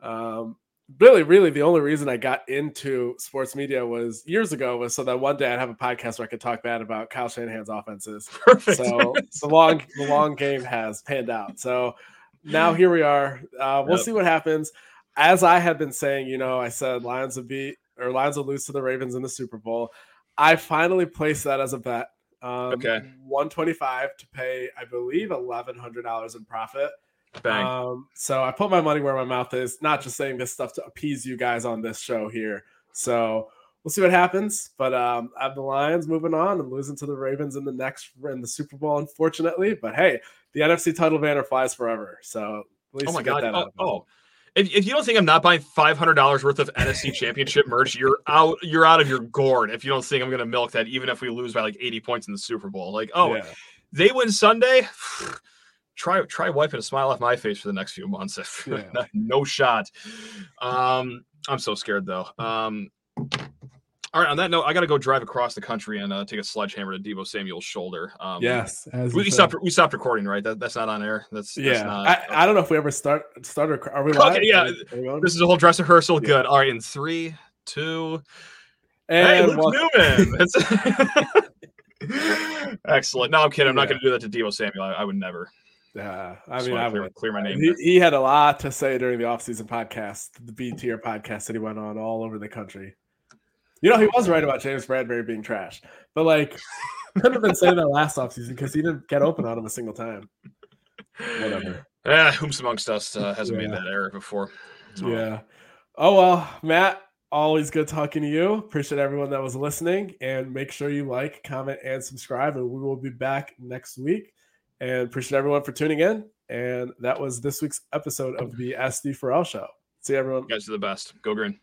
Um, really, really, the only reason I got into sports media was years ago was so that one day I'd have a podcast where I could talk bad about Kyle Shanahan's offenses. Perfect. So the long, the long game has panned out. So now here we are. Uh, we'll yep. see what happens. As I had been saying, you know, I said Lions would beat or Lions will lose to the Ravens in the Super Bowl. I finally placed that as a bet. Um, okay. 125 to pay, I believe, $1,100 in profit. Bang. Um, so I put my money where my mouth is, not just saying this stuff to appease you guys on this show here. So we'll see what happens. But um, I have the Lions moving on and losing to the Ravens in the next in the Super Bowl, unfortunately. But hey, the NFC title banner flies forever. So at least oh my god! oh, oh, if, if you don't think I'm not buying five hundred dollars worth of NFC Championship merch, you're out. You're out of your gourd. If you don't think I'm going to milk that, even if we lose by like 80 points in the Super Bowl, like oh, yeah. they win Sunday. try try wiping a smile off my face for the next few months. Yeah. no shot. Um, I'm so scared though. Um, all right. On that note, I got to go drive across the country and uh, take a sledgehammer to Deebo Samuel's shoulder. Um, yes, we, stopped. We stopped recording, right? That, that's not on air. That's yeah. That's not, I, I, don't know if we ever start started. Are we live? Okay, yeah. We this is a whole dress rehearsal. Yeah. Good. All right. In three, two, and hey, Luke Newman. Excellent. No, I'm kidding. I'm yeah. not going to do that to Deebo Samuel. I, I would never. Yeah, I mean, I clear, would clear my name. He, he, had a lot to say during the offseason podcast, the B tier podcast that he went on all over the country. You know, he was right about James Bradberry being trash, but like, couldn't have been saying that last offseason because he didn't get open on him a single time. Whatever. Yeah, whom's amongst us uh, hasn't yeah. made that error before. So. Yeah. Oh well, Matt. Always good talking to you. Appreciate everyone that was listening, and make sure you like, comment, and subscribe. And we will be back next week. And appreciate everyone for tuning in. And that was this week's episode of the SD for L show. See everyone. You guys are the best. Go green.